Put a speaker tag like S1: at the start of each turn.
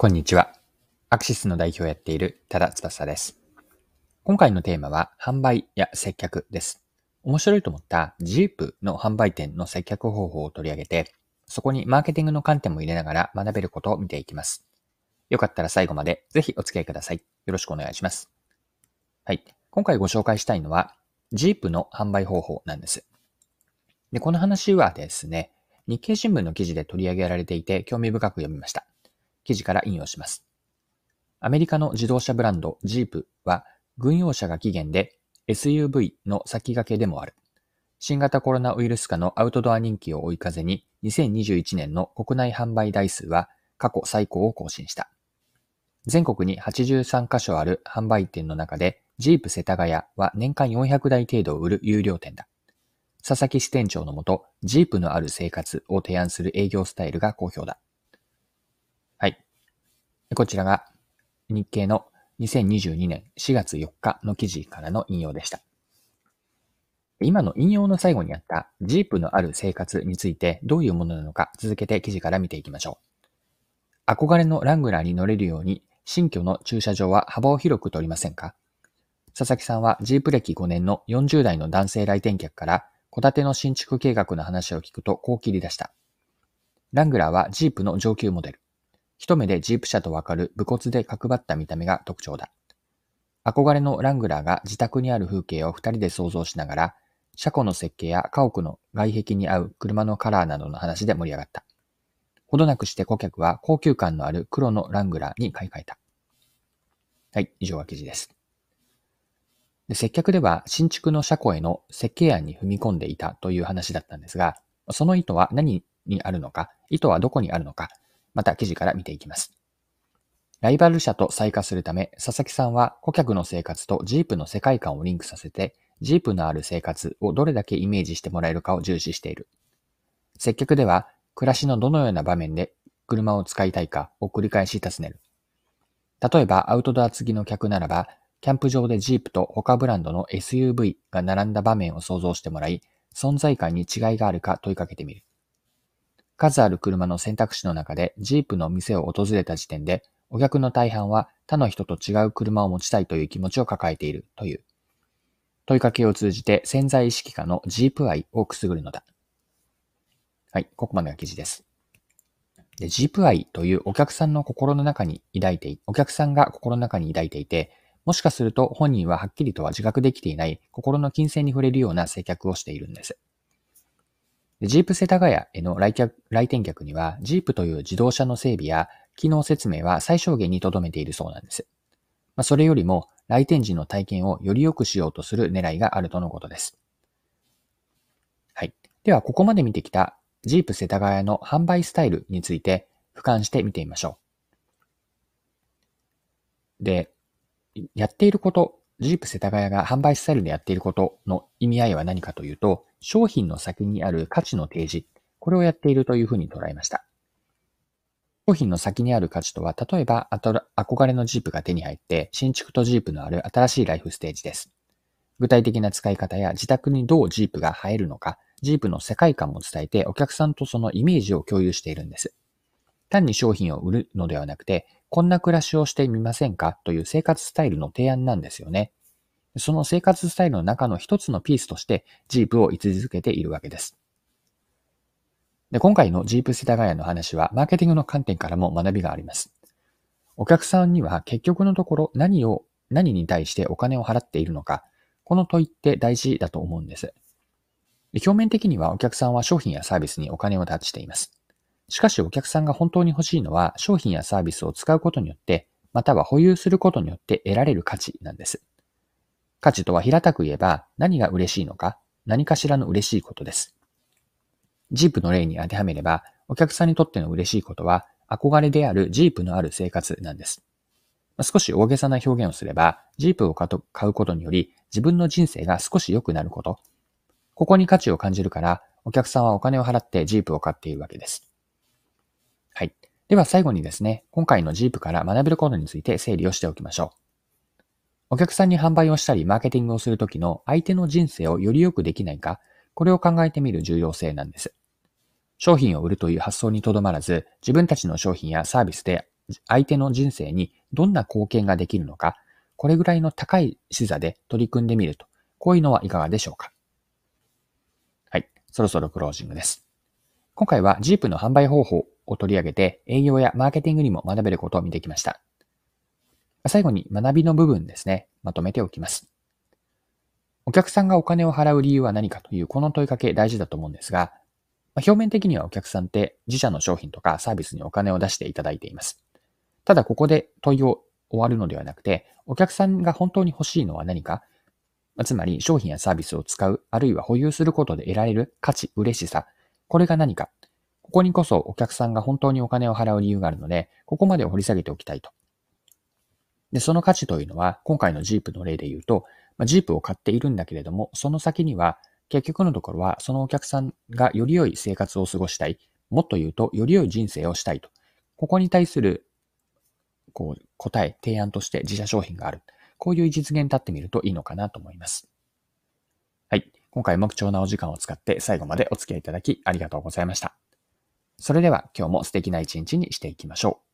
S1: こんにちは。アクシスの代表をやっている多田翼です。今回のテーマは販売や接客です。面白いと思ったジープの販売店の接客方法を取り上げて、そこにマーケティングの観点も入れながら学べることを見ていきます。よかったら最後までぜひお付き合いください。よろしくお願いします。はい。今回ご紹介したいのは、ジープの販売方法なんです。で、この話はですね、日経新聞の記事で取り上げられていて興味深く読みました。記事から引用します。アメリカの自動車ブランドジープは軍用車が起源で SUV の先駆けでもある。新型コロナウイルス化のアウトドア人気を追い風に2021年の国内販売台数は過去最高を更新した。全国に83カ所ある販売店の中でジープ世田谷は年間400台程度を売る有料店だ。佐々木支店長のもと、ジープのある生活を提案する営業スタイルが好評だ。こちらが日経の2022年4月4日の記事からの引用でした。今の引用の最後にあったジープのある生活についてどういうものなのか続けて記事から見ていきましょう。憧れのラングラーに乗れるように新居の駐車場は幅を広く取りませんか？佐々木さんはジープ歴5年の40代の男性来店客から戸建ての新築計画の話を聞くとこう切り出した。ラングラーはジープの上級モデル。一目でジープ車とわかる武骨で角張った見た目が特徴だ。憧れのラングラーが自宅にある風景を二人で想像しながら、車庫の設計や家屋の外壁に合う車のカラーなどの話で盛り上がった。ほどなくして顧客は高級感のある黒のラングラーに買い替えた。はい、以上が記事です。で接客では新築の車庫への設計案に踏み込んでいたという話だったんですが、その意図は何にあるのか、意図はどこにあるのか、また記事から見ていきます。ライバル社と再化するため、佐々木さんは顧客の生活とジープの世界観をリンクさせて、ジープのある生活をどれだけイメージしてもらえるかを重視している。接客では、暮らしのどのような場面で車を使いたいかを繰り返し尋ねる。例えば、アウトドア次の客ならば、キャンプ場でジープと他ブランドの SUV が並んだ場面を想像してもらい、存在感に違いがあるか問いかけてみる。数ある車の選択肢の中でジープの店を訪れた時点で、お客の大半は他の人と違う車を持ちたいという気持ちを抱えているという。問いかけを通じて潜在意識化のジープ愛をくすぐるのだ。はい、ここまでが記事です。で、ジープ愛というお客さんの心の中に抱いて、お客さんが心の中に抱いていて、もしかすると本人ははっきりとは自覚できていない心の金銭に触れるような接客をしているんです。ジープ世田谷への来客来店客には、ジープという自動車の整備や機能説明は最小限に留めているそうなんです。まあ、それよりも、来店時の体験をより良くしようとする狙いがあるとのことです。はい。では、ここまで見てきたジープ世田谷の販売スタイルについて俯瞰して見てみましょう。で、やっていること、ジープ世田谷が販売スタイルでやっていることの意味合いは何かというと、商品の先にある価値の提示、これをやっているというふうに捉えました。商品の先にある価値とは、例えば、憧れのジープが手に入って、新築とジープのある新しいライフステージです。具体的な使い方や自宅にどうジープが映えるのか、ジープの世界観も伝えてお客さんとそのイメージを共有しているんです。単に商品を売るのではなくて、こんな暮らしをしてみませんか？という生活スタイルの提案なんですよね。その生活スタイルの中の一つのピースとしてジープを位置づけているわけです。で今回のジープ世田谷の話はマーケティングの観点からも学びがあります。お客さんには結局のところ何を、何に対してお金を払っているのか、この問いって大事だと思うんです。表面的にはお客さんは商品やサービスにお金を出しています。しかしお客さんが本当に欲しいのは商品やサービスを使うことによって、または保有することによって得られる価値なんです。価値とは平たく言えば何が嬉しいのか、何かしらの嬉しいことです。ジープの例に当てはめれば、お客さんにとっての嬉しいことは、憧れであるジープのある生活なんです。少し大げさな表現をすれば、ジープを買うことにより自分の人生が少し良くなること。ここに価値を感じるから、お客さんはお金を払ってジープを買っているわけです。はい。では最後にですね、今回のジープから学べることについて整理をしておきましょう。お客さんに販売をしたり、マーケティングをするときの相手の人生をより良くできないか、これを考えてみる重要性なんです。商品を売るという発想にとどまらず、自分たちの商品やサービスで相手の人生にどんな貢献ができるのか、これぐらいの高い視座で取り組んでみると、こういうのはいかがでしょうか。はい、そろそろクロージングです。今回は Jeep の販売方法を取り上げて営業やマーケティングにも学べることを見てきました。最後に学びの部分ですね、まとめておきます。お客さんがお金を払う理由は何かというこの問いかけ大事だと思うんですが、表面的にはお客さんって自社の商品とかサービスにお金を出していただいています。ただここで問いを終わるのではなくて、お客さんが本当に欲しいのは何か、つまり商品やサービスを使う、あるいは保有することで得られる価値、嬉しさ、これが何か。ここにこそお客さんが本当にお金を払う理由があるので、ここまでを掘り下げておきたいと。で、その価値というのは、今回のジープの例で言うと、まあ、ジープを買っているんだけれども、その先には、結局のところは、そのお客さんがより良い生活を過ごしたい、もっと言うと、より良い人生をしたいと。ここに対する、こう、答え、提案として自社商品がある。こういう実現に立ってみるといいのかなと思います。はい。今回も貴重なお時間を使って最後までお付き合いいただきありがとうございました。それでは今日も素敵な一日にしていきましょう。